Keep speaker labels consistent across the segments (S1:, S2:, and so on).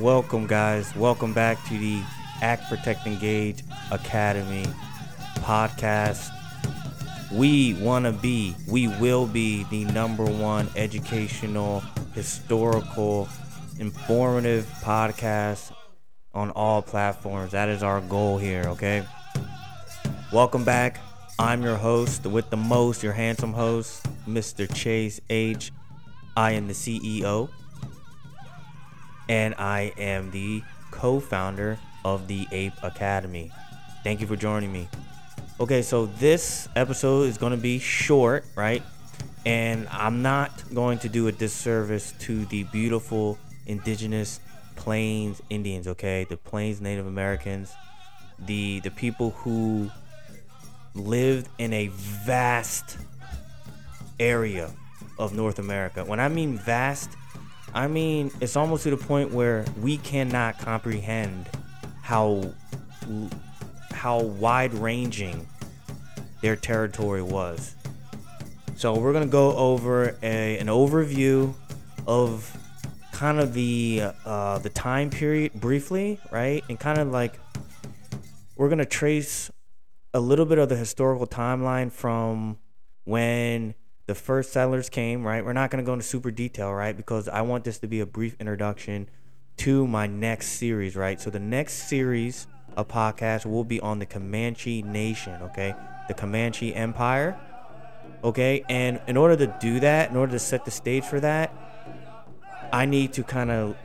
S1: welcome, guys. Welcome back to the Act Protect Engage Academy podcast. We want to be, we will be the number one educational, historical, informative podcast on all platforms. That is our goal here, okay? Welcome back. I'm your host with the most, your handsome host, Mr. Chase H. I am the CEO and I am the co founder of the Ape Academy. Thank you for joining me. Okay, so this episode is going to be short, right? And I'm not going to do a disservice to the beautiful indigenous Plains Indians, okay? The Plains Native Americans, the the people who lived in a vast area of North America. When I mean vast, I mean, it's almost to the point where we cannot comprehend how how wide-ranging their territory was. So we're gonna go over a, an overview of kind of the uh, the time period briefly, right? And kind of like we're gonna trace a little bit of the historical timeline from when the first settlers came, right? We're not going to go into super detail, right? Because I want this to be a brief introduction to my next series, right? So the next series of podcast will be on the Comanche Nation, okay? The Comanche Empire, okay? And in order to do that, in order to set the stage for that, I need to kind of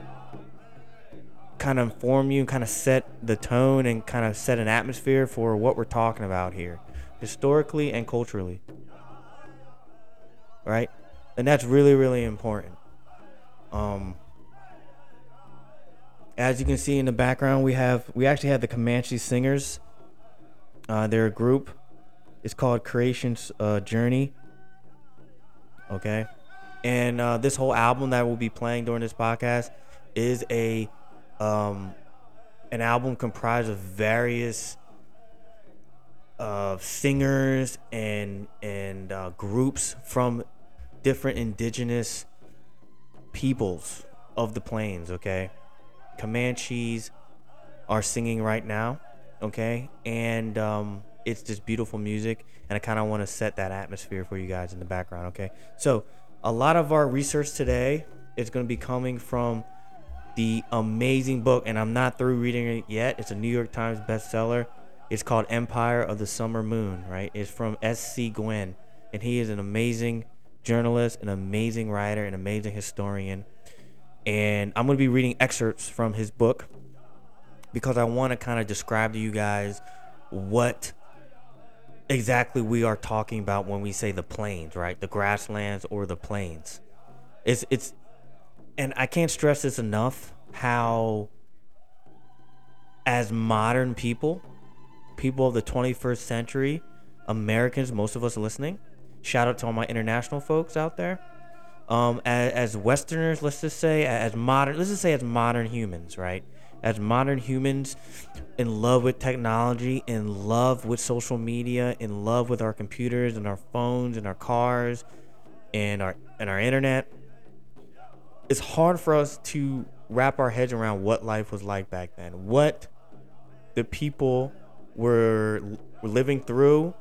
S1: kind of inform you, kind of set the tone and kind of set an atmosphere for what we're talking about here, historically and culturally right? And that's really, really important. Um, as you can see in the background, we have we actually have the Comanche Singers. Uh, they're a group. It's called Creation's uh, Journey. Okay, and uh, this whole album that we'll be playing during this podcast is a um, an album comprised of various uh, singers and and uh, groups from different indigenous peoples of the plains, okay? Comanches are singing right now, okay? And um, it's just beautiful music, and I kind of want to set that atmosphere for you guys in the background, okay? So, a lot of our research today is going to be coming from the amazing book, and I'm not through reading it yet. It's a New York Times bestseller. It's called Empire of the Summer Moon, right? It's from S.C. Gwynne, and he is an amazing journalist, an amazing writer, an amazing historian. And I'm going to be reading excerpts from his book because I want to kind of describe to you guys what exactly we are talking about when we say the plains, right? The grasslands or the plains. It's it's and I can't stress this enough how as modern people, people of the 21st century, Americans, most of us listening, Shout out to all my international folks out there. Um, as, as Westerners, let's just say, as modern, let's just say as modern humans, right? As modern humans, in love with technology, in love with social media, in love with our computers and our phones and our cars, and our and our internet. It's hard for us to wrap our heads around what life was like back then. What the people were, were living through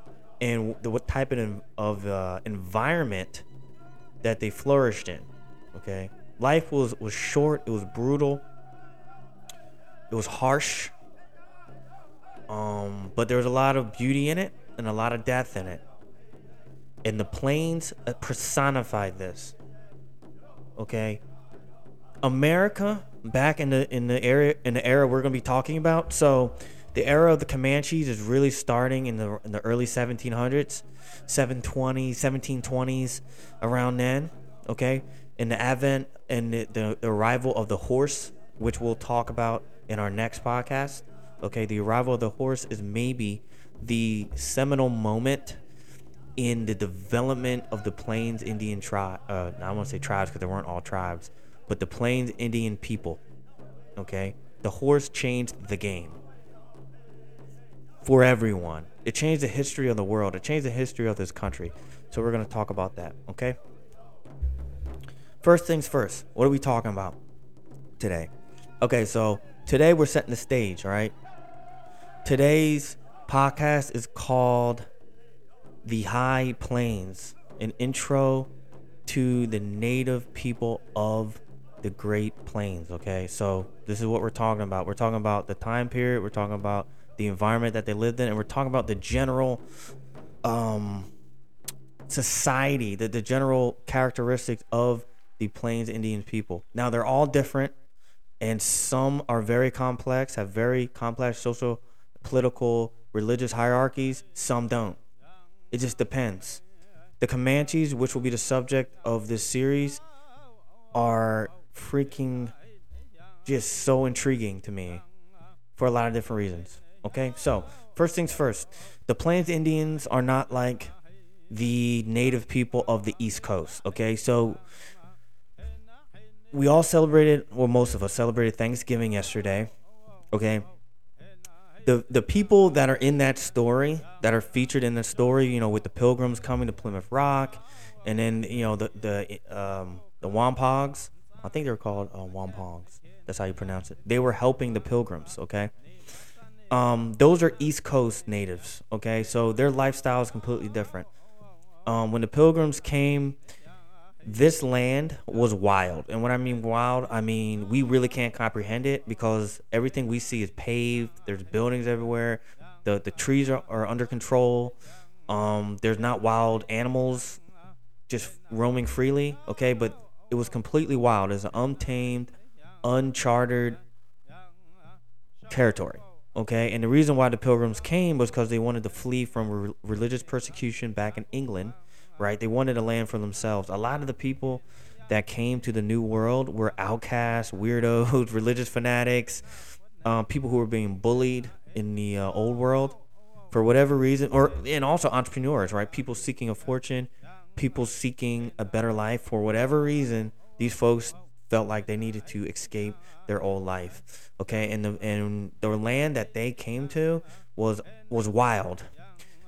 S1: and the, what type of, of uh, environment that they flourished in. Okay, life was was short. It was brutal. It was harsh. Um, but there was a lot of beauty in it and a lot of death in it. And the plains uh, personified this. Okay, America back in the in the area in the era we're gonna be talking about. So the era of the Comanches is really starting in the in the early 1700s, 720, 1720s, around then. Okay, in the advent and the, the, arrival of the horse, which we'll talk about in our next podcast. Okay, the arrival of the horse is maybe the seminal moment in the development of the Plains Indian tribe. Uh, I want to say tribes because they weren't all tribes, but the Plains Indian people. Okay, the horse changed the game for everyone. It changed the history of the world. It changed the history of this country. So we're going to talk about that, okay? First things first. What are we talking about today? Okay, so today we're setting the stage, right? Today's podcast is called The High Plains, an intro to the native people of the Great Plains, okay? So this is what we're talking about. We're talking about the time period, we're talking about the environment that they lived in, and we're talking about the general um society, the, the general characteristics of the Plains Indian people. Now they're all different and some are very complex, have very complex social, political, religious hierarchies, some don't. It just depends. The Comanches, which will be the subject of this series, are freaking just so intriguing to me for a lot of different reasons. Okay, so first things first, the Plains Indians are not like the native people of the East Coast. Okay, so we all celebrated, well, most of us celebrated Thanksgiving yesterday. Okay, the the people that are in that story, that are featured in the story, you know, with the Pilgrims coming to Plymouth Rock, and then you know the the um, the Wampogs. I think they're called uh, Wampogs. That's how you pronounce it. They were helping the Pilgrims. Okay. Um, those are East Coast natives. Okay, so their lifestyle is completely different. Um, when the Pilgrims came, this land was wild. And when I mean wild, I mean we really can't comprehend it because everything we see is paved. There's buildings everywhere. The the trees are, are under control. Um, there's not wild animals just roaming freely. Okay, but it was completely wild. It's an untamed, uncharted territory. Okay, and the reason why the pilgrims came was because they wanted to flee from re- religious persecution back in England, right? They wanted a land for themselves. A lot of the people that came to the New World were outcasts, weirdos, religious fanatics, um, people who were being bullied in the uh, Old World for whatever reason, or and also entrepreneurs, right? People seeking a fortune, people seeking a better life for whatever reason. These folks felt like they needed to escape their old life. Okay, and the and the land that they came to was was wild.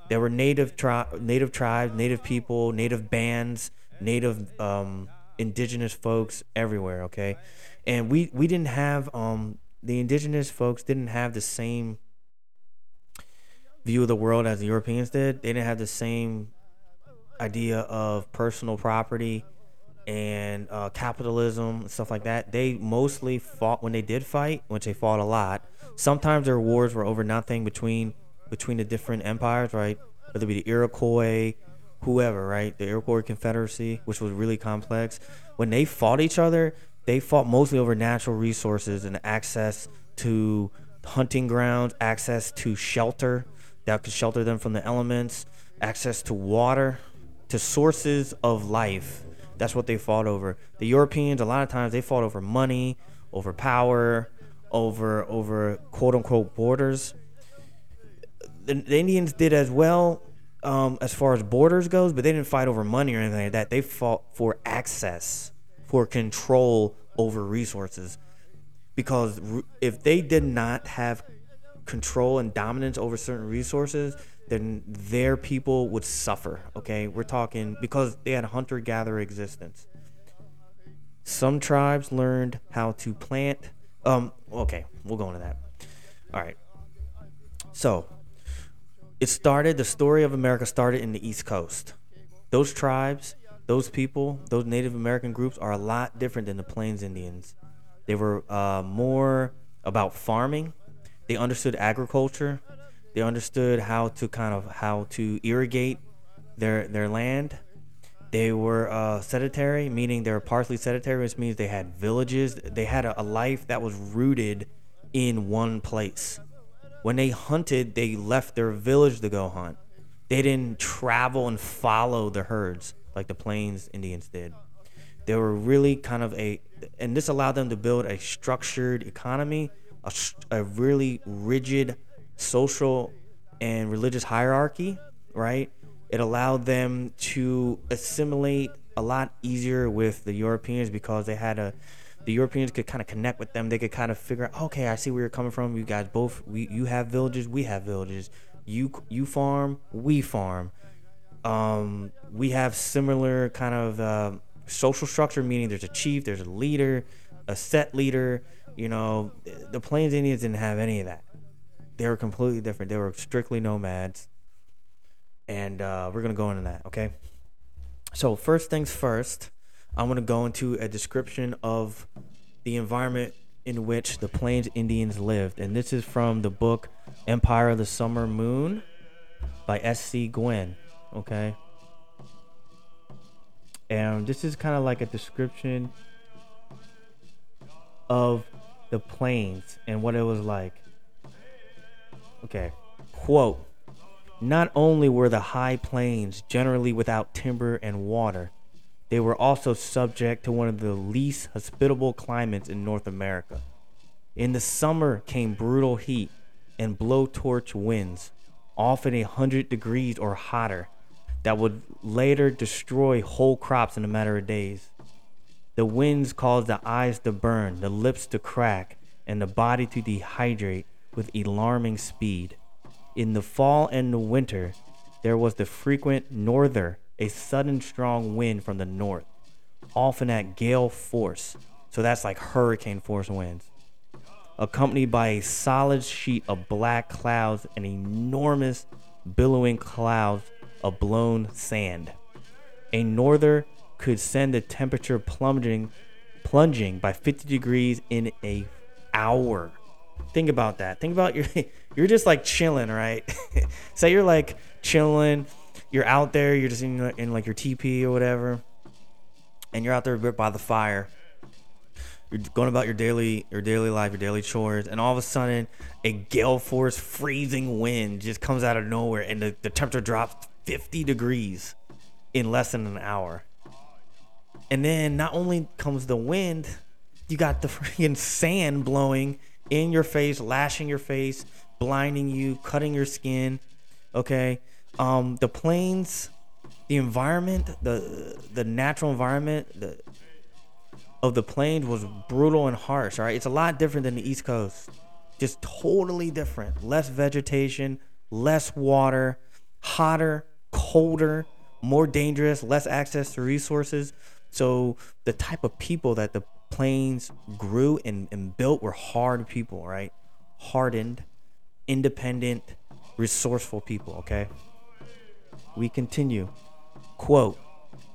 S1: There were native tri- native tribes, native people, native bands, native um, indigenous folks everywhere. Okay, and we we didn't have um the indigenous folks didn't have the same view of the world as the Europeans did. They didn't have the same idea of personal property and uh, capitalism and stuff like that. They mostly fought when they did fight, which they fought a lot. Sometimes their wars were over nothing between between the different empires, right? Whether it be the Iroquois, whoever, right? The Iroquois Confederacy, which was really complex. When they fought each other, they fought mostly over natural resources and access to hunting grounds, access to shelter that could shelter them from the elements, access to water, to sources of life that's what they fought over. The Europeans, a lot of times, they fought over money, over power, over over quote unquote borders. The, the Indians did as well um, as far as borders goes, but they didn't fight over money or anything like that. They fought for access, for control over resources. Because if they did not have control and dominance over certain resources, then their people would suffer. Okay, we're talking because they had a hunter gatherer existence. Some tribes learned how to plant. Um, okay, we'll go into that. All right. So, it started, the story of America started in the East Coast. Those tribes, those people, those Native American groups are a lot different than the Plains Indians. They were uh, more about farming, they understood agriculture, they understood how to kind of how to irrigate their their land. They were uh, sedentary, meaning they were partially sedentary, which means they had villages. They had a, a life that was rooted in one place. When they hunted, they left their village to go hunt. They didn't travel and follow the herds like the Plains Indians did. They were really kind of a, and this allowed them to build a structured economy, a, a really rigid social and religious hierarchy, right? It allowed them to assimilate a lot easier with the Europeans because they had a the Europeans could kind of connect with them. They could kind of figure out, okay, I see where you're coming from. You guys both, we, you have villages, we have villages. You, you farm, we farm. Um, we have similar kind of uh, social structure, meaning there's a chief, there's a leader, a set leader, You know, the Plains Indians didn't have any of that. They were completely different. They were strictly nomads. And uh, we're going to go into that, okay? So, first things first, I'm to go into a description of the environment in which the Plains Indians lived. And this is from the book Empire of the Summer Moon by S.C. Gwynne, okay? And this is kind of like a description of the plains and what it was like. Okay. Quote Not only were the high plains generally without timber and water, they were also subject to one of the least hospitable climates in North America. In the summer came brutal heat and blowtorch winds, often a hundred degrees or hotter, that would later destroy whole crops in a matter of days. The winds caused the eyes to burn, the lips to crack, and the body to dehydrate with alarming speed. In the fall and the winter, there was the frequent norther, a sudden strong wind from the north, often at gale force. So that's like hurricane force winds. Accompanied by a solid sheet of black clouds and enormous billowing clouds of blown sand. A norther could send the temperature plunging plunging by 50 degrees in a hour. Think about that. Think about your you're just like chilling, right? Say you're like chilling, you're out there, you're just in, in like your teepee or whatever, and you're out there by the fire. You're going about your daily your daily life, your daily chores, and all of a sudden a gale force freezing wind just comes out of nowhere and the, the temperature drops 50 degrees in less than an hour. And then not only comes the wind, you got the freaking sand blowing in your face, lashing your face, blinding you, cutting your skin. Okay. Um, the plains, the environment, the the natural environment the, of the plains was brutal and harsh. All right, it's a lot different than the East Coast. Just totally different. Less vegetation, less water, hotter, colder, more dangerous, less access to resources. So the type of people that the plains grew and, and built were hard people, right? Hardened, independent, resourceful people, okay? We continue. Quote,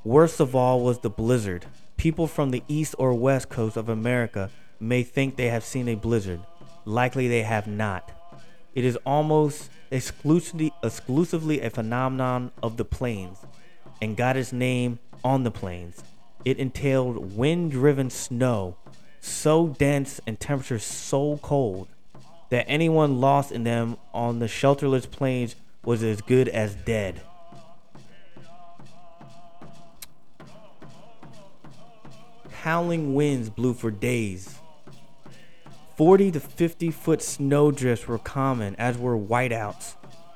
S1: worst of all was the blizzard. People from the east or west coast of America may think they have seen a blizzard. Likely they have not. It is almost exclusively, exclusively a phenomenon of the plains and got its name on the plains. It entailed wind driven snow so dense and temperatures so cold that anyone lost in them on the shelterless plains was as good as dead. Howling winds blew for days. 40 to 50 foot snowdrifts were common, as were whiteouts,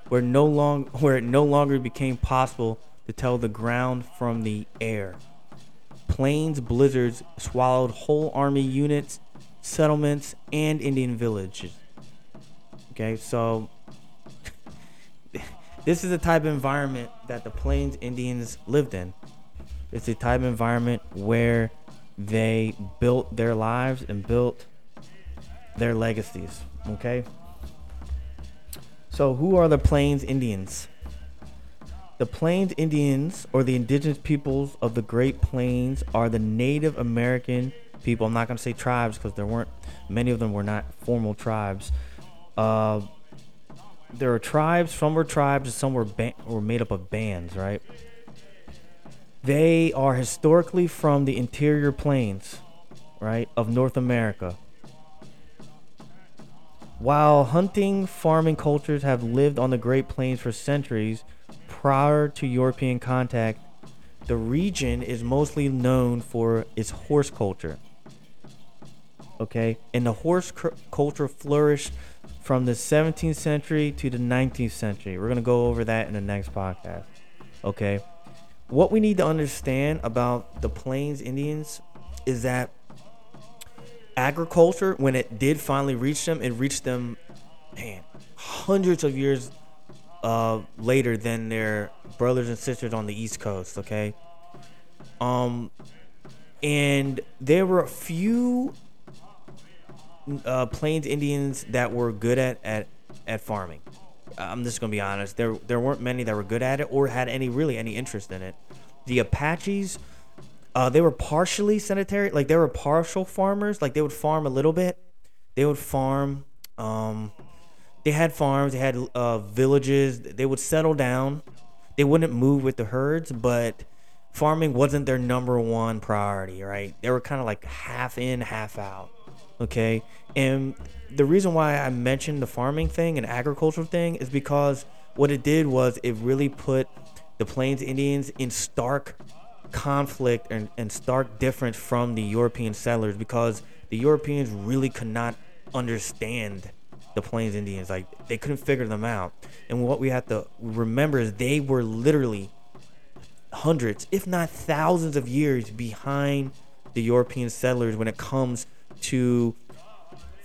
S1: where no long where it no longer became possible to tell the ground from the air. Plains blizzards swallowed whole army units, settlements, and Indian villages. Okay, so this is the type of environment that the Plains Indians lived in. It's the type of environment where they built their lives and built their legacies. Okay? So, who are the Plains Indians? The Plains Indians, or the indigenous peoples of the Great Plains, are the Native American people. I'm not going to say tribes because there weren't many of them were not formal tribes. Uh, there are tribes. Some were tribes, and some were were made up of bands. Right? They are historically from the interior plains, right, of North America. While hunting, farming cultures have lived on the Great Plains for centuries prior to European contact, the region is mostly known for its horse culture. Okay, and the horse cr- culture flourished from the 17th century to the 19th century. We're going to go over that in the next podcast. Okay, what we need to understand about the Plains Indians is that agriculture, when it did finally reach them, it reached them, man, hundreds of years uh, later than their brothers and sisters on the East Coast. Okay, um, and there were a few uh, Plains Indians that were good at at at farming. I'm just gonna be honest. There there weren't many that were good at it or had any really any interest in it. The Apaches, uh, they were partially sedentary. Like they were partial farmers. Like they would farm a little bit. They would farm. Um, they had farms. They had uh, villages. They would settle down. They wouldn't move with the herds, but farming wasn't their number one priority. Right? They were kind of like half in, half out. Okay, and the reason why I mentioned the farming thing and agricultural thing is because what it did was it really put the Plains Indians in stark conflict and, and stark difference from the European settlers because the Europeans really could not understand the Plains Indians. Like they couldn't figure them out. And what we have to remember is they were literally hundreds, if not thousands of years behind the European settlers when it comes to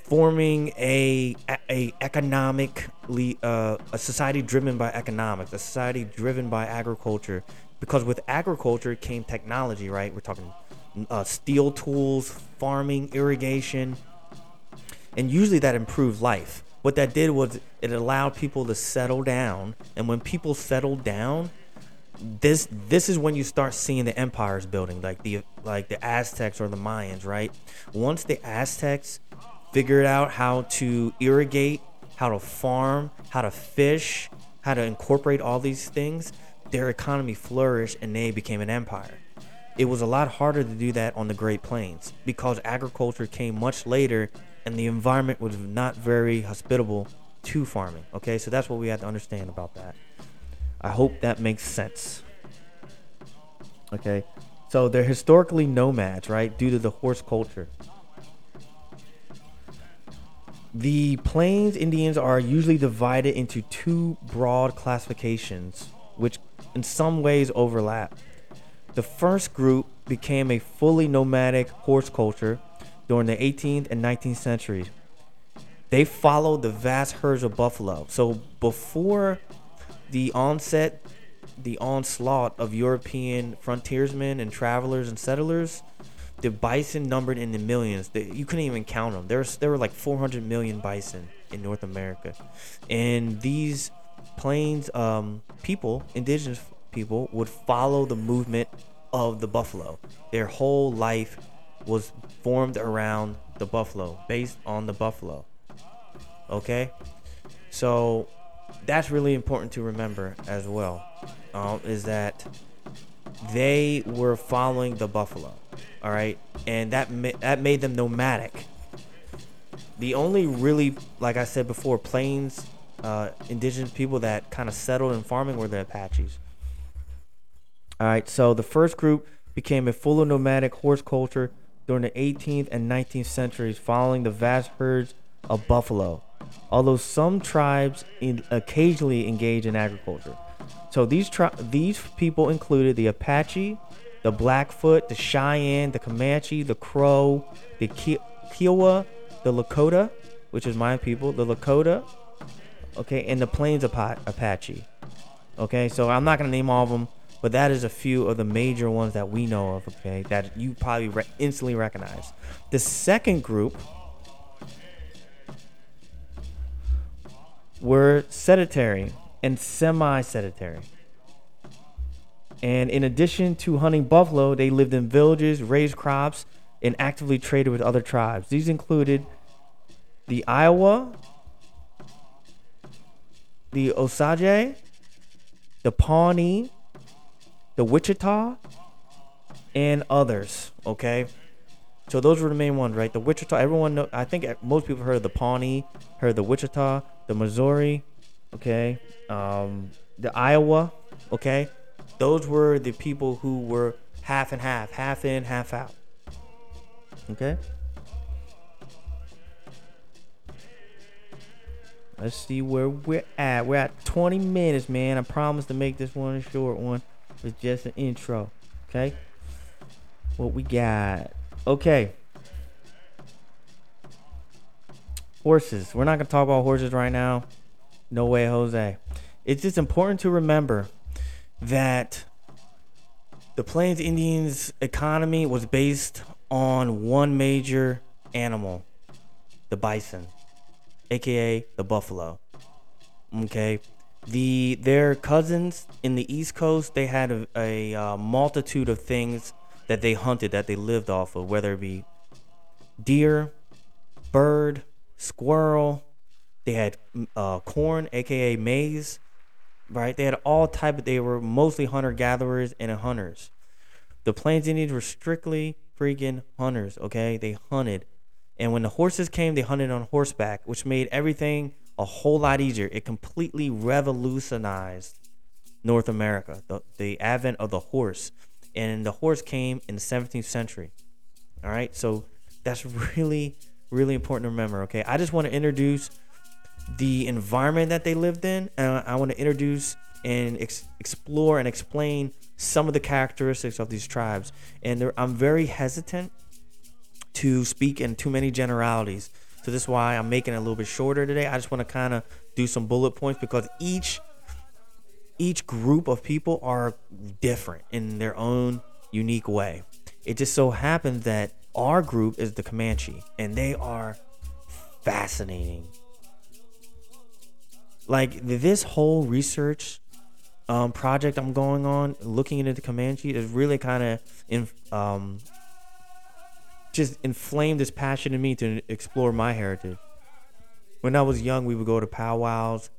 S1: forming a a economically uh, a society driven by economics, a society driven by agriculture. Because with agriculture came technology, right? We're talking uh, steel tools, farming, irrigation, and usually that improved life. What that did was it allowed people to settle down, and when people settled down, this this is when you start seeing the empires building, like the like the Aztecs or the Mayans, right? Once the Aztecs figured out how to irrigate, how to farm, how to fish, how to incorporate all these things, their economy flourished and they became an empire. It was a lot harder to do that on the Great Plains because agriculture came much later and the environment was not very hospitable to farming. Okay, so that's what we have to understand about that. I hope that makes sense. Okay, so they're historically nomads, right, due to the horse culture. The Plains Indians are usually divided into two broad classifications, which in some ways overlap. The first group became a fully nomadic horse culture during the 18th and 19th centuries. They followed the vast herds of buffalo. So before the onset, the onslaught of European frontiersmen and travelers and settlers, the bison numbered in the millions. you couldn't even count them. There's there were like 400 million bison in North America, and these plains um, people, indigenous people, would follow the movement of the buffalo. Their whole life was formed around the buffalo, based on the buffalo. Okay, so that's really important to remember as well. Um, is that they were following the buffalo all right, and that ma- that made them nomadic. The only really, like I said before, plains uh, indigenous people that kind of settled in farming were the Apaches. All right, so the first group became a fully nomadic horse culture during the 18th and 19th centuries, following the vast herds of buffalo. Although some tribes in, occasionally engage in agriculture, so these tri- these people included the Apache, the Blackfoot, the Cheyenne, the Comanche, the Crow, the Kiowa, the Lakota, which is my people, the Lakota, okay, and the Plains Apache. Okay, so I'm not gonna name all of them, but that is a few of the major ones that we know of. Okay, that you probably re- instantly recognize. The second group were sedentary and semi-sedentary. And in addition to hunting buffalo, they lived in villages, raised crops, and actively traded with other tribes. These included the Iowa, the Osage, the Pawnee, the Wichita, and others. Okay, so those were the main ones, right? The Wichita. Everyone know. I think most people heard of the Pawnee, heard the Wichita, the Missouri. Okay, um, the Iowa. Okay, those were the people who were half and half, half in, half out. Okay? Let's see where we're at. We're at 20 minutes, man. I promise to make this one a short one. It's just an intro. Okay? What we got? Okay. Horses. We're not going to talk about horses right now. No way, Jose. It's just important to remember that the Plains Indians' economy was based on one major animal, the bison, aka the buffalo. Okay, the their cousins in the East Coast they had a, a uh, multitude of things that they hunted that they lived off of, whether it be deer, bird, squirrel. They had uh, corn, aka maize, right? They had all type of. They were mostly hunter gatherers and hunters. The Plains Indians were strictly freaking hunters. Okay, they hunted, and when the horses came, they hunted on horseback, which made everything a whole lot easier. It completely revolutionized North America. The, the advent of the horse, and the horse came in the 17th century. All right, so that's really really important to remember. Okay, I just want to introduce the environment that they lived in, and I want to introduce and ex- explore and explain some of the characteristics of these tribes. And I'm very hesitant to speak in too many generalities. So this is why I'm making it a little bit shorter today. I just want to kind of do some bullet points because each each group of people are different in their own unique way. It just so happens that our group is the Comanche, and they are fascinating. Like this whole research um, project I'm going on, looking into the Comanche, is really kind of um, just inflamed this passion in me to explore my heritage. When I was young, we would go to powwows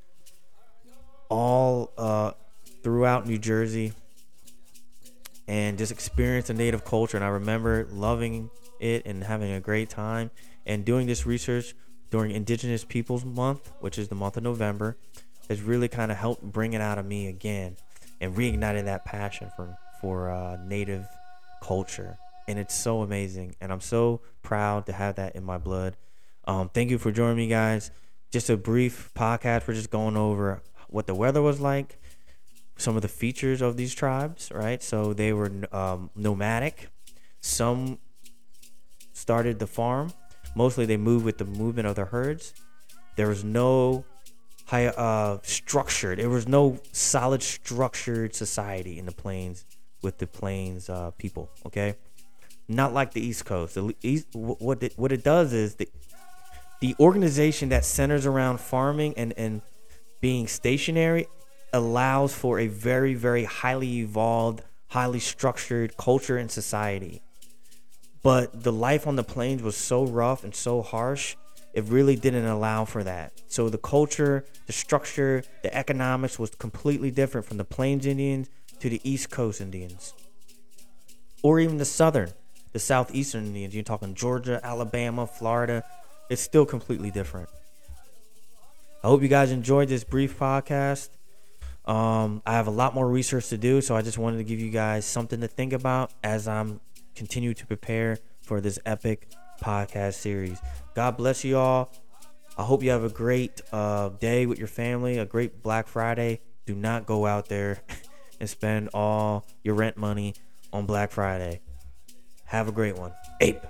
S1: all uh, throughout New Jersey and just experience the native culture. And I remember loving it and having a great time and doing this research during Indigenous Peoples Month, which is the month of November, has really kind of helped bring it out of me again and reignited that passion for for uh, Native culture. And it's so amazing, and I'm so proud to have that in my blood. Um, thank you for joining me, guys. Just a brief podcast. We're just going over what the weather was like, some of the features of these tribes, right? So they were um, nomadic. Some started the farm. Mostly they moved with the movement of the herds. There was no high uh, structured. There was no solid structured society in the plains with the plains uh, people. Okay, not like the East Coast. The East, what it, what it does is the the organization that centers around farming and and being stationary allows for a very very highly evolved, highly structured culture and society. But the life on the plains was so rough and so harsh, it really didn't allow for that. So the culture, the structure, the economics was completely different from the Plains Indians to the East Coast Indians. Or even the Southern, the Southeastern Indians. You're talking Georgia, Alabama, Florida. It's still completely different. I hope you guys enjoyed this brief podcast. Um, I have a lot more research to do, so I just wanted to give you guys something to think about as I'm continue to prepare for this epic podcast series. God bless you all. I hope you have a great uh, day with your family, a great Black Friday. Do not go out there and spend all your rent money on Black Friday. Have a great one. Ape.